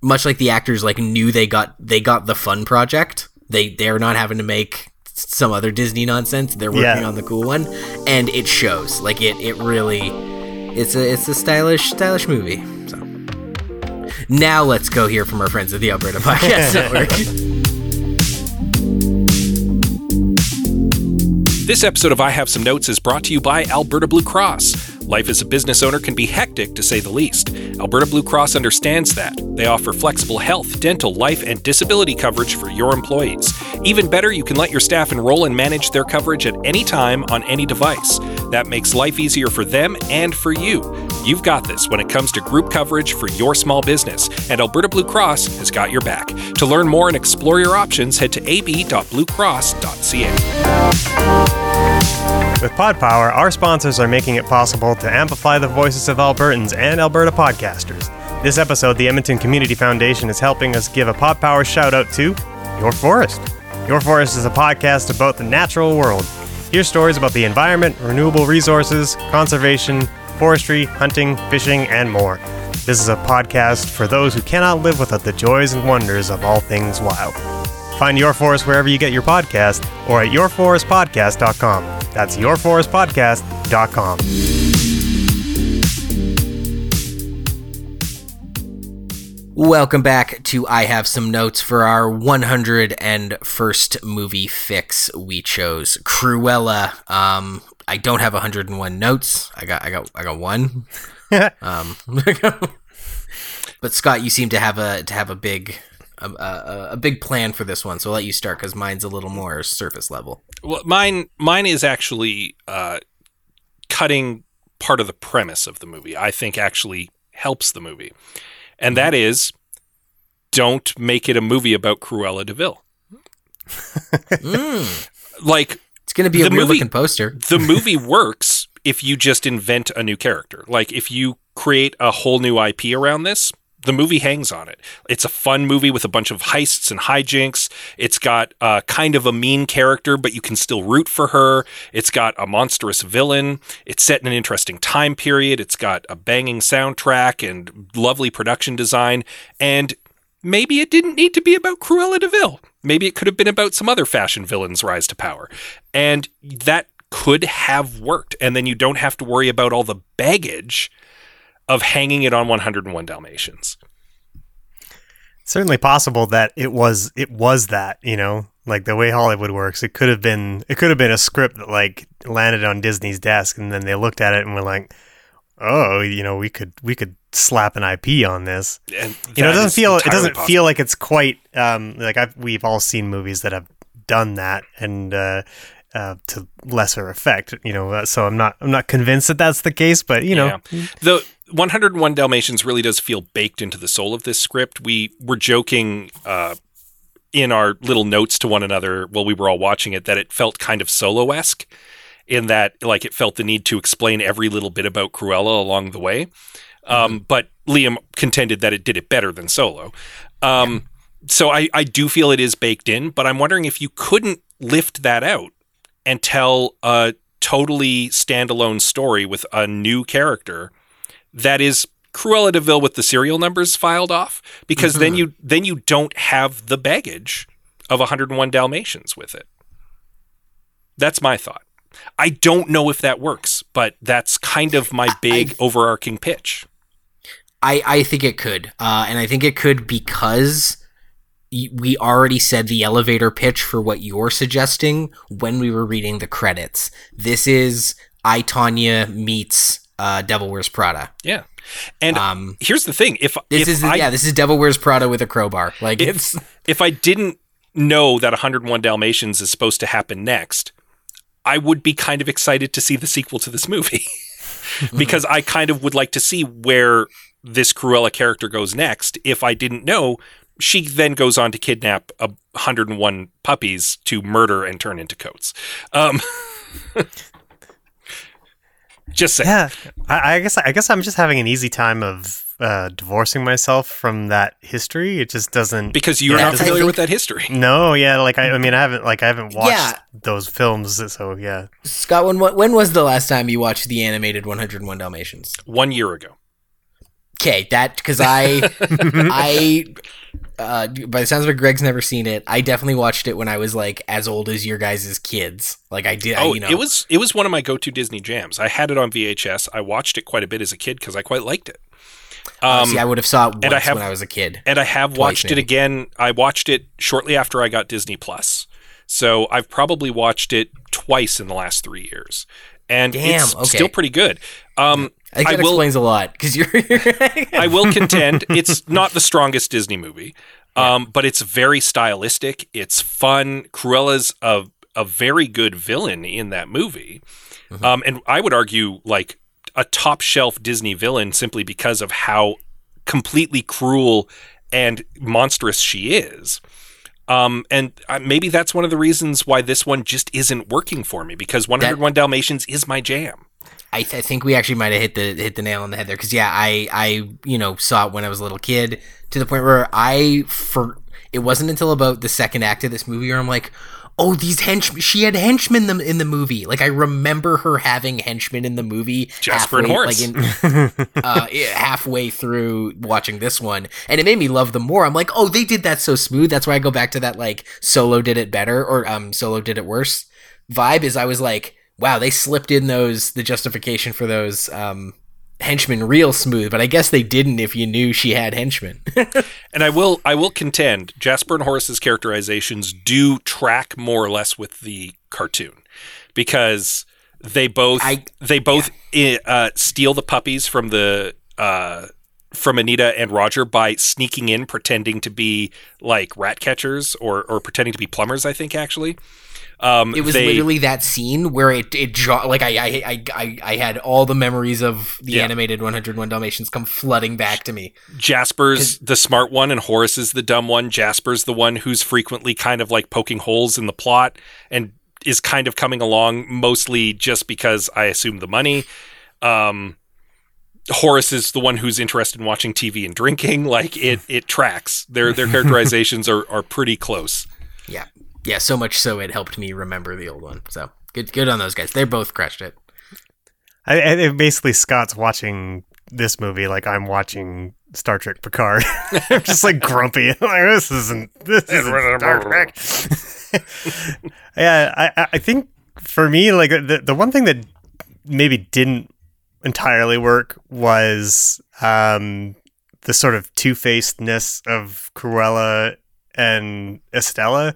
much like the actors like knew they got they got the fun project. They they're not having to make some other disney nonsense. They're working Yeah. on the cool one. And it shows. Like it it really it's a it's a stylish stylish movie. So now let's go hear from our friends at the alberta [LAUGHS] podcast network This episode of I Have Some Notes is brought to you by Alberta Blue Cross. Life as a business owner can be hectic, to say the least. Alberta Blue Cross understands that. They offer flexible health, dental, life, and disability coverage for your employees. Even better, you can let your staff enroll and manage their coverage at any time on any device. That makes life easier for them and for you. You've got this when it comes to group coverage for your small business, and Alberta Blue Cross has got your back. To learn more and explore your options, head to ab.bluecross.ca. With Pod Power, our sponsors are making it possible to amplify the voices of Albertans and Alberta podcasters. This episode, the Edmonton Community Foundation is helping us give a Pod Power shout out to Your Forest. Your Forest is a podcast about the natural world. Hear stories about the environment, renewable resources, conservation, forestry, hunting, fishing, and more. This is a podcast for those who cannot live without the joys and wonders of all things wild. Find Your Forest wherever you get your podcast or at yourforestpodcast.com. That's yourforestpodcast.com. Welcome back to I Have Some Notes for our 101st movie fix. We chose Cruella. Um, I don't have 101 notes. I got, I got, I got one. [LAUGHS] um, [LAUGHS] but Scott, you seem to have a to have a big a, a, a big plan for this one, so I'll let you start because mine's a little more surface level. Well, mine mine is actually uh, cutting part of the premise of the movie. I think actually helps the movie, and that is don't make it a movie about Cruella de Vil. [LAUGHS] [LAUGHS] Mm. Like It's gonna be a weird movie- looking poster. [LAUGHS] the movie works if you just invent a new character. Like if you create a whole new IP around this, the movie hangs on it. It's a fun movie with a bunch of heists and hijinks. It's got uh, kind of a mean character, but you can still root for her. It's got a monstrous villain. It's set in an interesting time period. It's got a banging soundtrack and lovely production design. And maybe it didn't need to be about Cruella de Vil. Maybe it could have been about some other fashion villain's rise to power. And that could have worked. And then you don't have to worry about all the baggage of hanging it on 101 Dalmatians. certainly possible that it was it was that you know like the way hollywood works it could have been it could have been a script that like landed on disney's desk and then they looked at it and were like oh you know we could we could slap an ip on this And you know it doesn't feel it doesn't possible. feel like it's quite um like I've, we've all seen movies that have done that and uh uh, to lesser effect, you know. Uh, so I'm not, I'm not convinced that that's the case, but you know, Yeah. The 101 Dalmatians really does feel baked into the soul of this script. We were joking uh, in our little notes to one another while we were all watching it that it felt kind of solo esque in that, like, it felt the need to explain every little bit about Cruella along the way. Um, But Liam contended that it did it better than Solo. Um, So I, I do feel it is baked in, but I'm wondering if you couldn't lift that out and tell a totally standalone story with a new character that is Cruella de Vil with the serial numbers filed off because then you then you don't have the baggage of 101 Dalmatians with it. That's my thought. I don't know if that works, but that's kind of my big overarching pitch. I, I think it could. Uh, and I think it could because we already said the elevator pitch for what you're suggesting when we were reading the credits. This is I, Tonya meets uh, Devil Wears Prada. Yeah. And Um, here's the thing: if This if is I, yeah, this is Devil Wears Prada with a crowbar. Like If- it's if I didn't know that 101 Dalmatians is supposed to happen next, I would be kind of excited to see the sequel to this movie [LAUGHS] because I kind of would like to see where this Cruella character goes next. If I didn't know, she then goes on to kidnap a 101 puppies to murder and turn into coats. Um, [LAUGHS] just saying. Yeah, I, I guess I guess I'm just having an easy time of uh, divorcing myself from that history. It just doesn't. Because you're Yeah, not familiar think- with that history. no, yeah, like I, I mean, I haven't like I haven't watched Yeah. those films, so yeah. Scott. When when was the last time you watched the animated 101 Dalmatians? One year ago. Okay, that because I [LAUGHS] I uh, by the sounds of it, Greg's never seen it. I definitely watched it when I was like as old as your guys' kids. Like I did. I, Oh, you know, it was it was one of my go-to Disney jams. I had it on VHS. I watched it quite a bit as a kid because I quite liked it. uh, Um, see, I would have saw it once and I have- when I was a kid. and I have Twice, watched it again. I watched it shortly after I got Disney Plus, so I've probably watched it twice in the last three years, and Damn, it's okay. still pretty good. Um, I think I will- explains a lot because you're. I will [LAUGHS] contend it's not the strongest Disney movie, um, but it's very stylistic. It's fun. Cruella's a a very good villain in that movie, Mm-hmm. um, and I would argue like a top shelf Disney villain simply because of how completely cruel and monstrous she is. Um, and uh, maybe that's one of the reasons why this one just isn't working for me because 101 Dalmatians is my jam. I, th- I think we actually might have hit the hit the nail on the head there because yeah, I I you know saw it when I was a little kid to the point where I for it wasn't until about the second act of this movie where I'm like, oh these henchmen she had henchmen in the, in the movie like I remember her having henchmen in the movie Jasper and Horace. like in, [LAUGHS] uh, halfway through watching this one and it made me love them more. I'm like, oh they did that so smooth. That's why I go back to that like Solo did it better or um Solo did it worse vibe is I was like, wow, they slipped in those the justification for those um henchmen real smooth, but I guess they didn't if you knew she had henchmen. [LAUGHS] And I will I will contend Jasper and Horace's characterizations do track more or less with the cartoon because they both I- they both i- uh, steal the puppies from the uh, from Anita and Roger by sneaking in pretending to be like rat catchers or or pretending to be plumbers I think actually. Um, it was they- literally that scene where it it jo- like I, I I I I had all the memories of the Yeah. animated 101 Dalmatians come flooding back to me. Jasper's the smart one and Horace is the dumb one. Jasper's the one who's frequently kind of like poking holes in the plot and is kind of coming along mostly just because I assume the money. Um, Horace is the one who's interested in watching TV and drinking. Like it, [LAUGHS] it tracks. Their their characterizations are are pretty close. Yeah. Yeah, so much so it helped me remember the old one. So, good good on those guys. They both crushed it. I, I basically Scott's watching this movie like I'm watching Star Trek Picard. [LAUGHS] I'm just like grumpy. [LAUGHS] like this isn't this isn't Star Trek. [LAUGHS] yeah, I I- I think for me like the the one thing that maybe didn't entirely work was um the sort of two facedness of Cruella and Estella.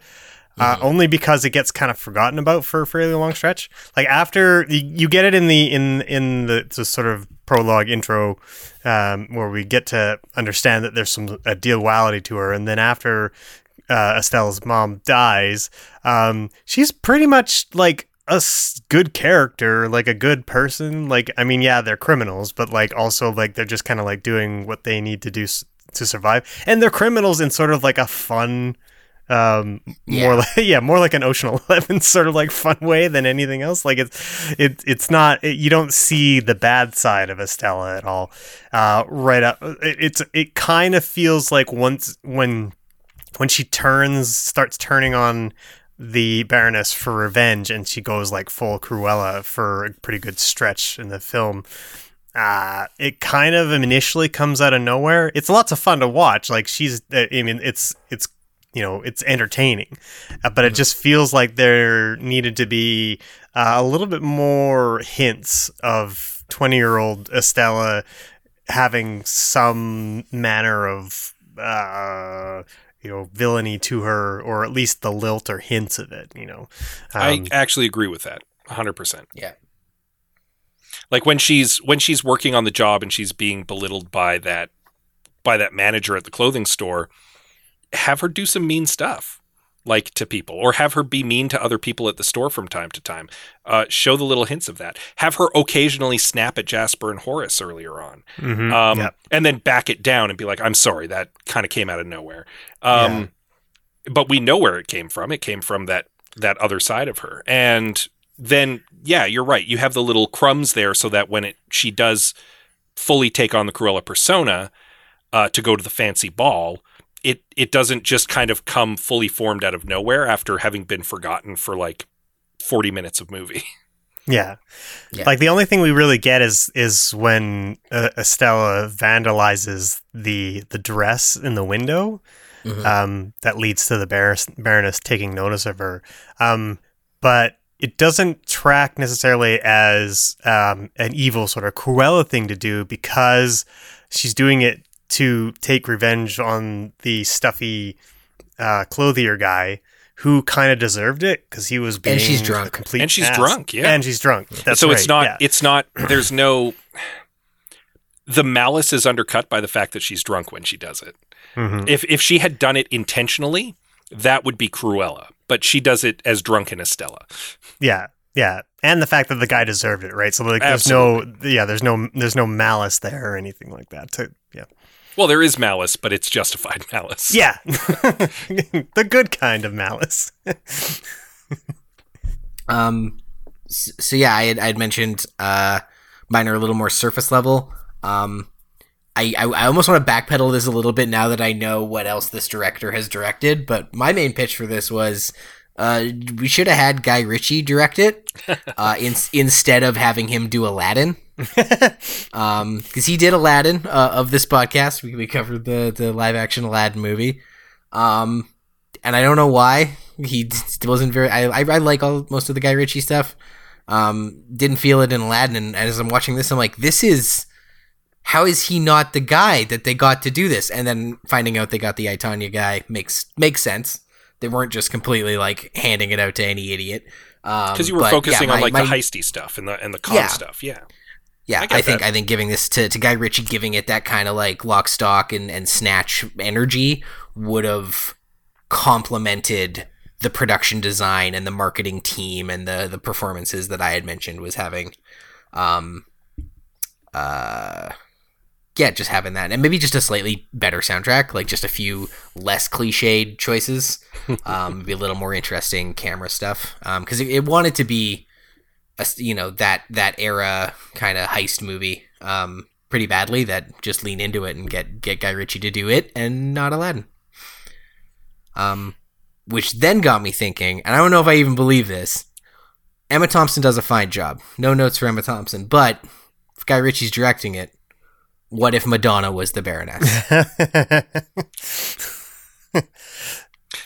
Uh, only because it gets kind of forgotten about for a fairly long stretch. Like after you, you get it in the in in the, the sort of prologue intro, um, where we get to understand that there's some a duality to her, and then after uh, Estella's mom dies, um, she's pretty much like a s- good character, like a good person. Like I mean, yeah, they're criminals, but like also like they're just kind of like doing what they need to do s- to survive, and they're criminals in sort of like a fun um more like [LAUGHS] yeah more like an ocean [LAUGHS] 11 sort of like fun way than anything else. Like it's it, it's not it, you don't see the bad side of estella at all uh right up it, it's it kind of feels like once when when she turns starts turning on the baroness for revenge and she goes like full cruella for a pretty good stretch in the film uh it kind of initially comes out of nowhere. It's lots of fun to watch. Like she's i mean it's it's you know it's entertaining uh, but it just feels like there needed to be uh, a little bit more hints of 20 year old estella having some manner of uh you know villainy to her or at least the lilt or hints of it you know I Um, actually agree with that 100%. Yeah. Like when she's when she's working on the job and she's being belittled by that by that manager at the clothing store, have her do some mean stuff like to people or have her be mean to other people at the store from time to time. Uh, show the little hints of that. Have her occasionally snap at jasper and horace earlier on. Mhm. um, Yep. and then back it down and be like i'm sorry that kind of came out of nowhere. Um, but we know where it came from. It came from that that other side of her. And then yeah you're right. You have the little crumbs there so that when it she does fully take on the cruella persona uh, to go to the fancy ball it it doesn't just kind of come fully formed out of nowhere after having been forgotten for like 40 minutes of movie [LAUGHS] Yeah. Yeah. Like the only thing we really get is is when uh, Estella vandalizes the the dress in the window. Mhm. Um, that leads to the Baroness, Baroness taking notice of her. Um, but it doesn't track necessarily as um, an evil sort of Cruella thing to do because she's doing it to take revenge on the stuffy uh, clothier guy who kind of deserved it because he was being And she's a drunk. complete And she's ass. drunk, yeah. and she's drunk. That's so right, it's not yeah. it's not there's no the malice is undercut by the fact that she's drunk when she does it Mhm. if if she had done it intentionally that would be cruella but she does it as drunken estella Yeah, yeah, and the fact that the guy deserved it, right? So like, there's no, yeah, there's no, there's no malice there or anything like that. To, yeah, well there is malice but it's justified [LAUGHS] malice yeah, [LAUGHS] the good kind of malice. [LAUGHS] Um, s- so yeah, I had, I had mentioned uh, mine are a little more surface level. Um, I, I, I almost want to backpedal this a little bit now that I know what else this director has directed. But my main pitch for this was uh, we should have had Guy Ritchie direct it uh, [LAUGHS] in, instead of having him do Aladdin. Um, because he did Aladdin uh, of this podcast. We, we covered the the live action Aladdin movie. Um, and I don't know why he wasn't very. I, I I like all most of the Guy Ritchie stuff. Um, didn't feel it in Aladdin, and as I'm watching this, I'm like, this is how is he not the guy that they got to do this? And then finding out they got the I, Tonya guy makes makes sense. They weren't just completely like handing it out to any idiot. Um, because you were focusing yeah, on like my- the heisty stuff and the and the con Yeah. stuff yeah yeah, I I, think that. I think giving this to, to Guy Ritchie, giving it that kind of like lock, stock, and, and snatch energy would have complemented the production design and the marketing team and the the performances that I had mentioned was having. Um, uh, yeah, just having that, and maybe just a slightly better soundtrack, like just a few less cliched choices, [LAUGHS] um, be a little more interesting camera stuff, um, because it, it wanted to be a, you know that that era kind of heist movie um pretty badly that just lean into it and get get Guy Ritchie to do it and not Aladdin. Um which then got me thinking, and I don't know if I even believe this. Emma Thompson does a fine job. No notes for Emma Thompson, but if Guy Ritchie's directing it, what if Madonna was the Baroness? [LAUGHS]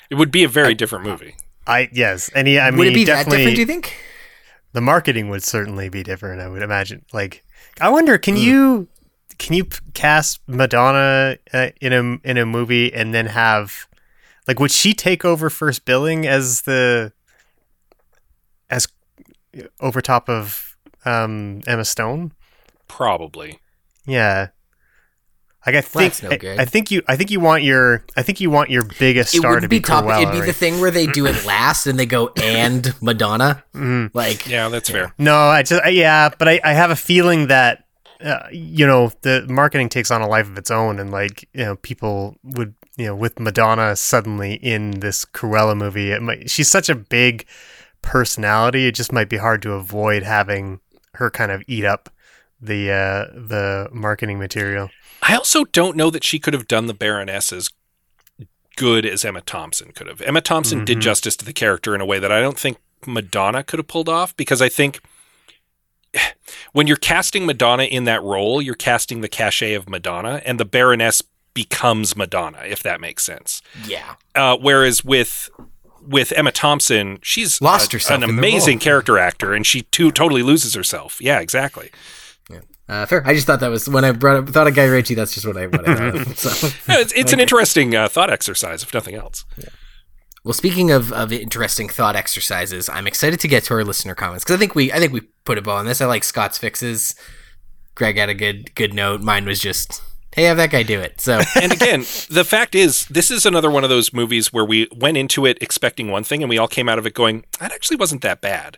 it would be a very different movie I yes, and he, I mean, would it be that definitely, different? Do you think? the marketing would certainly be different. I would imagine. Like, I wonder, can you can you cast Madonna uh, in a in a movie and then have like would she take over first billing as the as over top of um, Emma Stone? probably Yeah. Like I think that's no I- good. I, think you I think you want your I think you want your biggest It star to be be top. Cruella, It'd be the thing where they do it [LAUGHS] last and they go and Madonna. Mhm. Like yeah that's fair No, I just I- yeah, but I, I have a feeling that uh, you know the marketing takes on a life of its own, and like you know people would you know with Madonna suddenly in this Cruella movie, it might, she's such a big personality. It just might be hard to avoid having her kind of eat up the uh, the marketing material. I also don't know that she could have done the Baroness as good as Emma Thompson could have. Emma Thompson did Mhm. justice to the character in a way that I don't think Madonna could have pulled off because I think when you're casting Madonna in that role, you're casting the cachet of Madonna, and the Baroness becomes Madonna, if that makes sense. yeah, Uh, whereas with with Emma Thompson, she's Lost a- herself an amazing character actor, and she too totally loses herself. Yeah, exactly. Uh, fair. I just thought that was when I brought up thought of Guy Ritchie. That's just what I what I thought. Of, so [LAUGHS] Yeah, It's, it's an interesting uh, thought exercise, if nothing else. Well, speaking of, of interesting thought exercises, I'm excited to get to our listener comments because I think we I think we put a ball on this. I like Scott's fixes. Greg had a good good note. Mine was just, hey, have that guy do it. So [LAUGHS] and again, the fact is, this is another one of those movies where we went into it expecting one thing, and we all came out of it going, "That actually wasn't that bad."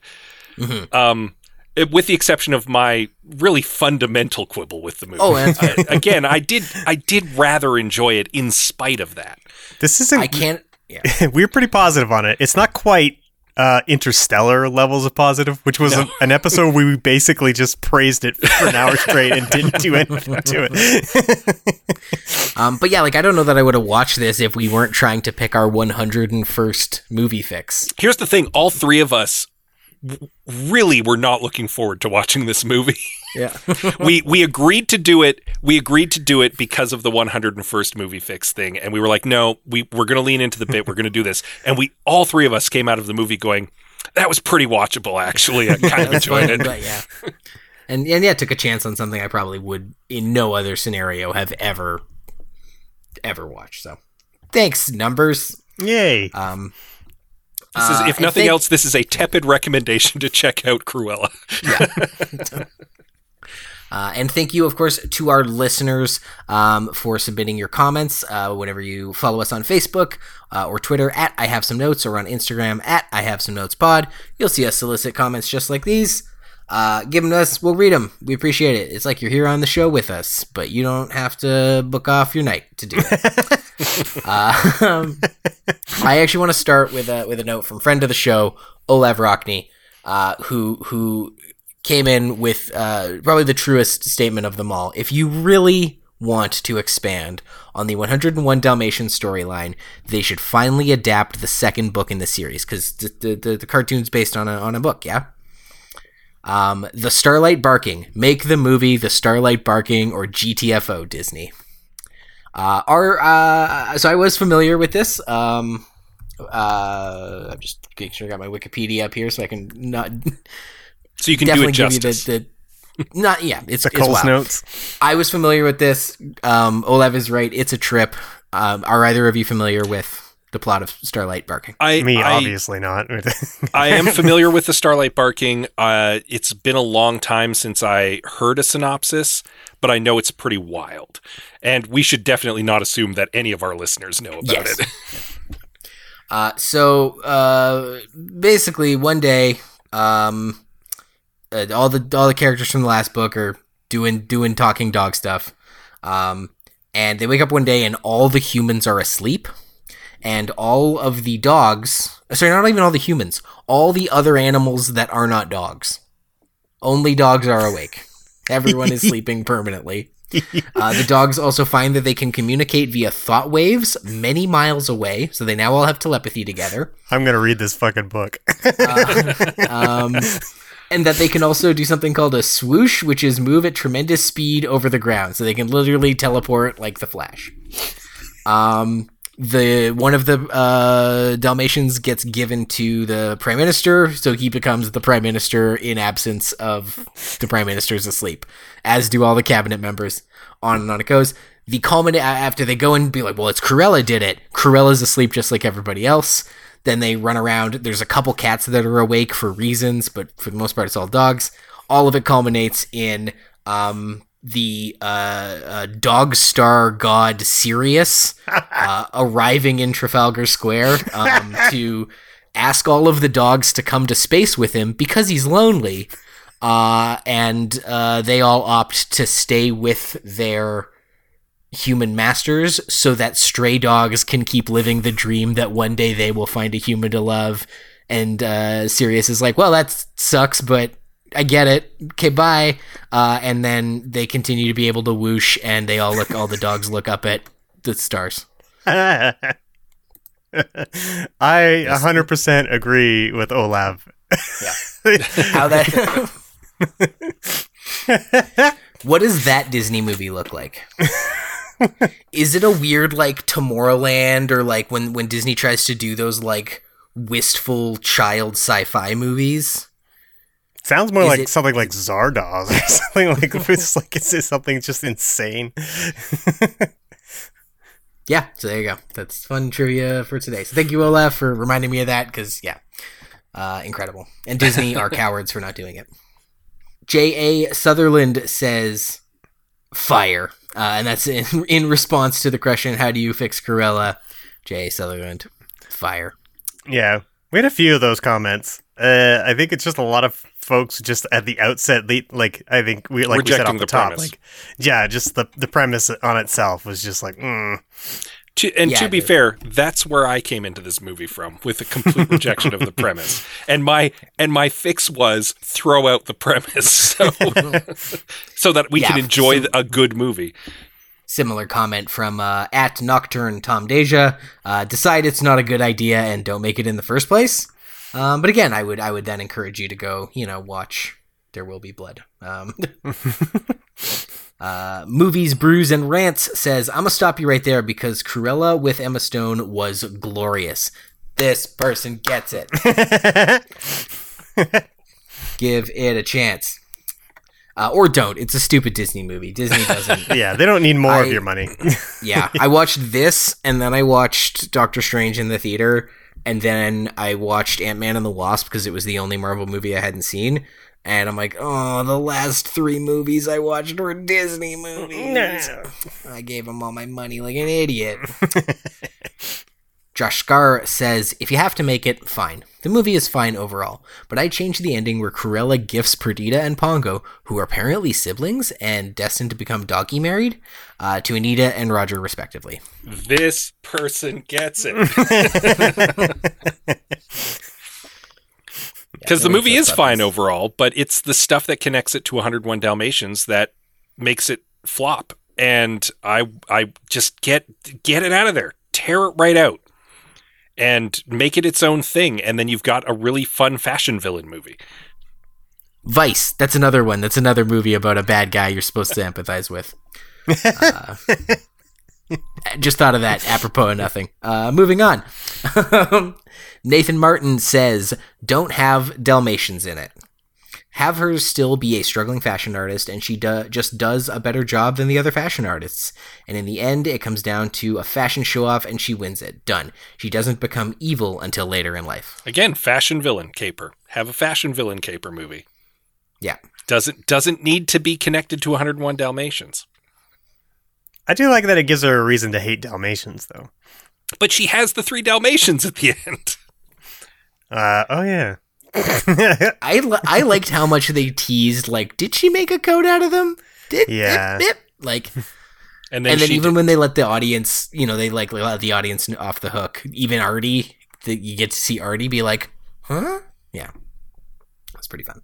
Um, it- with the exception of my really fundamental quibble with the movie. Oh, that's I- again, I did I did rather enjoy it in spite of that. This isn't. I can't. Yeah. [LAUGHS] we're pretty positive on it. It's not quite uh, interstellar levels of positive, which was a- an episode where we basically just praised it for an hour straight and didn't do anything to it. Um, but yeah, like I don't know that I would have watched this if we weren't trying to pick our 101st movie fix. Here's the thing: all three of us w- really were not looking forward to watching this movie. Yeah. [LAUGHS] we we agreed to do it. We agreed to do it because of the 101st movie fix thing, and we were like, no, we we're going to lean into the bit. We're going to do this, and we all three of us came out of the movie going, that was pretty watchable. Actually, I kind of enjoyed fine, it. but yeah. And and yeah, took a chance on something I probably would in no other scenario have ever ever watched. So thanks, numbers. Yay! Um This is, uh, if I nothing think- else, this is a tepid recommendation to check out Cruella. [LAUGHS] Uh, and thank you, of course, to our listeners um, for submitting your comments. Uh, whenever you follow us on Facebook uh, or Twitter at I Have Some Notes or on Instagram at I Have Some Notes Pod, you'll see us solicit comments just like these. Uh, give them to us. We'll read them. We appreciate it. It's like you're here on the show with us, but you don't have to book off your night to do it. [LAUGHS] um, I actually want to start with a with a note from friend of the show, Olav Rockney, uh, who who came in with uh, probably the truest statement of them all. If you really want to expand on the 101 Dalmatians storyline, they should finally adapt the second book in the series because the, the, the, the cartoon's based on a, on a book, yeah? Um, the Starlight Barking. Make the movie The Starlight Barking or GTFO Disney. Uh, our, uh, so I was familiar with this. Um, uh, I'm just making sure I got my Wikipedia up here so I can not [LAUGHS] So you can do definitely it give you the, the not yeah it's, [LAUGHS] the it's Coles Notes. I was familiar with this. Um, Olev is right. It's a trip. Um, are either of you familiar with the plot of Starlight Barking? I, Me, I, obviously not. [LAUGHS] I am familiar with the Starlight Barking. Uh, it's been a long time since I heard a synopsis, but I know it's pretty wild. And we should definitely not assume that any of our listeners know about Yes. it. [LAUGHS] Uh, so uh, basically, one day, um, uh, all the all the characters from the last book are doing doing talking dog stuff, um, and they wake up one day and all the humans are asleep, and all of the dogs, sorry, not even all the humans, all the other animals that are not dogs, only dogs are awake. Everyone is [LAUGHS] sleeping permanently. Uh, the dogs also find that they can communicate via thought waves many miles away, so they now all have telepathy together. I'm gonna read this fucking book. [LAUGHS] Um, and that they can also do something called a swoosh, which is move at tremendous speed over the ground, so they can literally teleport like the Flash. Um, the one of the uh, Dalmatians gets given to the prime minister, so he becomes the prime minister in absence of the prime minister's asleep, as do all the cabinet members. On and on it goes. The culminate after they go and be like, well, it's Cruella did it. Cruella's asleep just like everybody else. Then they run around. There's a couple cats that are awake for reasons, but for the most part, it's all dogs. All of it culminates in um, the uh, uh, dog star god Sirius [LAUGHS] uh, arriving in Trafalgar Square um, [LAUGHS] to ask all of the dogs to come to space with him because he's lonely. Uh, and uh, they all opt to stay with their human masters so that stray dogs can keep living the dream that one day they will find a human to love. And uh, Sirius is like, well, that sucks, but I get it. Okay, bye. Uh, and then they continue to be able to whoosh, and they all look. All the dogs look up at the stars. [LAUGHS] I 100% agree with Olav. Yeah. How that? [LAUGHS] what does that Disney movie look like? Is it a weird like Tomorrowland or like when when Disney tries to do those like wistful child sci-fi movies? Sounds more Is like it- something like Zardoz or [LAUGHS] something like [LAUGHS] it's like it's just something just insane. [LAUGHS] yeah, so there you go. That's fun trivia for today. So thank you, Olaf, for reminding me of that because yeah, uh, incredible. And Disney are cowards for not doing it. J. A. Sutherland says fire, uh, and that's in, in response to the question, "How do you fix Cruella?" J. A. Sutherland, fire. Yeah, we had a few of those comments. Uh, I think it's just a lot of folks just at the outset, le- like I think we like we said Rejecting off the, the top, premise. like yeah, just the the premise on itself was just like, mm. To, and Yeah, to be dude. fair, that's where I came into this movie from with a complete rejection of the [LAUGHS] premise. And my and my fix was throw out the premise [LAUGHS] so, [LAUGHS] so that we Yeah, can enjoy so- a good movie. Similar comment from uh, at Nocturne Tom Deja. Uh, decide it's not a good idea and don't make it in the first place. Um, but again, I would I would then encourage you to go, you know, watch There Will Be Blood. Um, [LAUGHS] uh, Movies, Brews, and Rants says, I'm going to stop you right there because Cruella with Emma Stone was glorious. This person gets it. [LAUGHS] Give it a chance. Uh, or don't. It's a stupid Disney movie. Disney doesn't. [LAUGHS] yeah, they don't need more I- of your money. yeah, I watched this and then I watched Doctor Strange in the theater and then I watched Ant Man and the Wasp because it was the only Marvel movie I hadn't seen. And I'm like, oh, the last three movies I watched were Disney movies. I gave them all my money like an idiot. [LAUGHS] Josh Scar says, if you have to make it, fine. The movie is fine overall, but I changed the ending where Cruella gifts Perdita and Pongo, who are apparently siblings and destined to become doggy married, uh, to Anita and Roger, respectively. This person gets it. [LAUGHS] Because the movie is fine buttons. overall, but it's the stuff that connects it to 101 Dalmatians that makes it flop. And I I just get get it out of there. Tear it right out. And make it its own thing. And then you've got a really fun fashion villain movie. Vice, that's another one. That's another movie about a bad guy you're supposed to empathize with. [LAUGHS] Uh, just thought of that apropos of nothing. Uh, moving on. [LAUGHS] Nathan Martin says, don't have Dalmatians in it. Have her still be a struggling fashion artist, and she do- just does a better job than the other fashion artists. And in the end, it comes down to a fashion show off, and she wins it. Done. She doesn't become evil until later in life. Again, fashion villain caper. Have a fashion villain caper movie. Yeah. Doesn't doesn't need to be connected to 101 Dalmatians. I do like that it gives her a reason to hate Dalmatians, though. But she has the three Dalmatians at the [LAUGHS] end. Uh, oh yeah. [LAUGHS] I li- I liked how much they teased. Like, did she make a coat out of them? Did Yeah. Yep, yep. Like, And then, and then even did- when they let the audience, you know, they like let the audience off the hook. Even Artie, the, you get to see Artie be like, "Huh?" Yeah, that's pretty fun.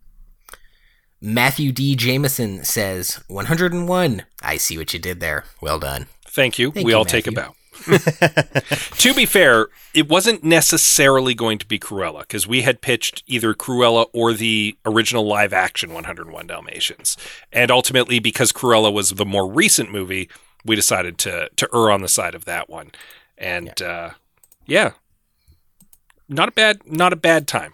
Matthew D. Jameson says, 101. I see what you did there. Well done. Thank you. Thank we you, all take a bow. [LAUGHS] to be fair, it wasn't necessarily going to be Cruella because we had pitched either Cruella or the original live action 101 Dalmatians. And ultimately, because Cruella was the more recent movie, we decided to to err on the side of that one. And uh, yeah, not a bad not a bad time.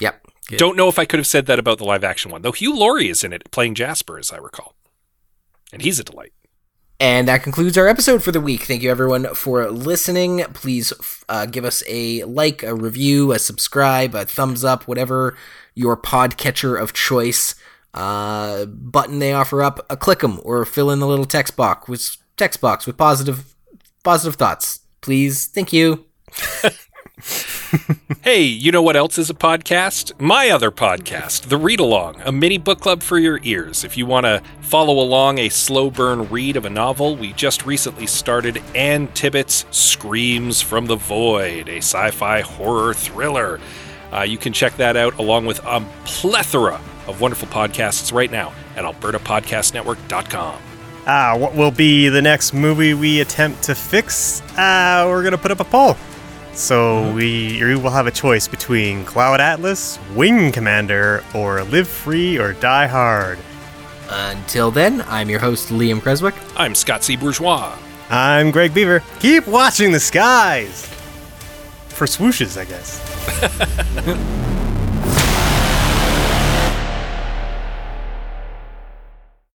Yep. Good. Don't know if I could have said that about the live action one, though. Hugh Laurie is in it playing Jasper, as I recall, and he's a delight. And that concludes our episode for the week. Thank you, everyone, for listening. Please uh, give us a like, a review, a subscribe, a thumbs up, whatever your podcatcher of choice uh, button they offer up. Uh, click them or fill in the little text box with text box with positive positive thoughts. Please, thank you. [LAUGHS] [LAUGHS] Hey, you know what else is a podcast? My other podcast, The Read Along, a mini book club for your ears. If you want to follow along a slow burn read of a novel, we just recently started Anne Tibbets's Screams from the Void, a sci fi horror thriller. Uh, you can check that out along with a plethora of wonderful podcasts right now at albertapodcastnetwork.com. Ah, what will be the next movie we attempt to fix? Uh, we're gonna put up a poll. So we you will have a choice between Cloud Atlas, Wing Commander, or Live Free or Die Hard. Until then, I'm your host, Liam Creswick. I'm Scott C. Bourgeois. I'm Greg Beaver. Keep watching the skies for swooshes, I guess. [LAUGHS]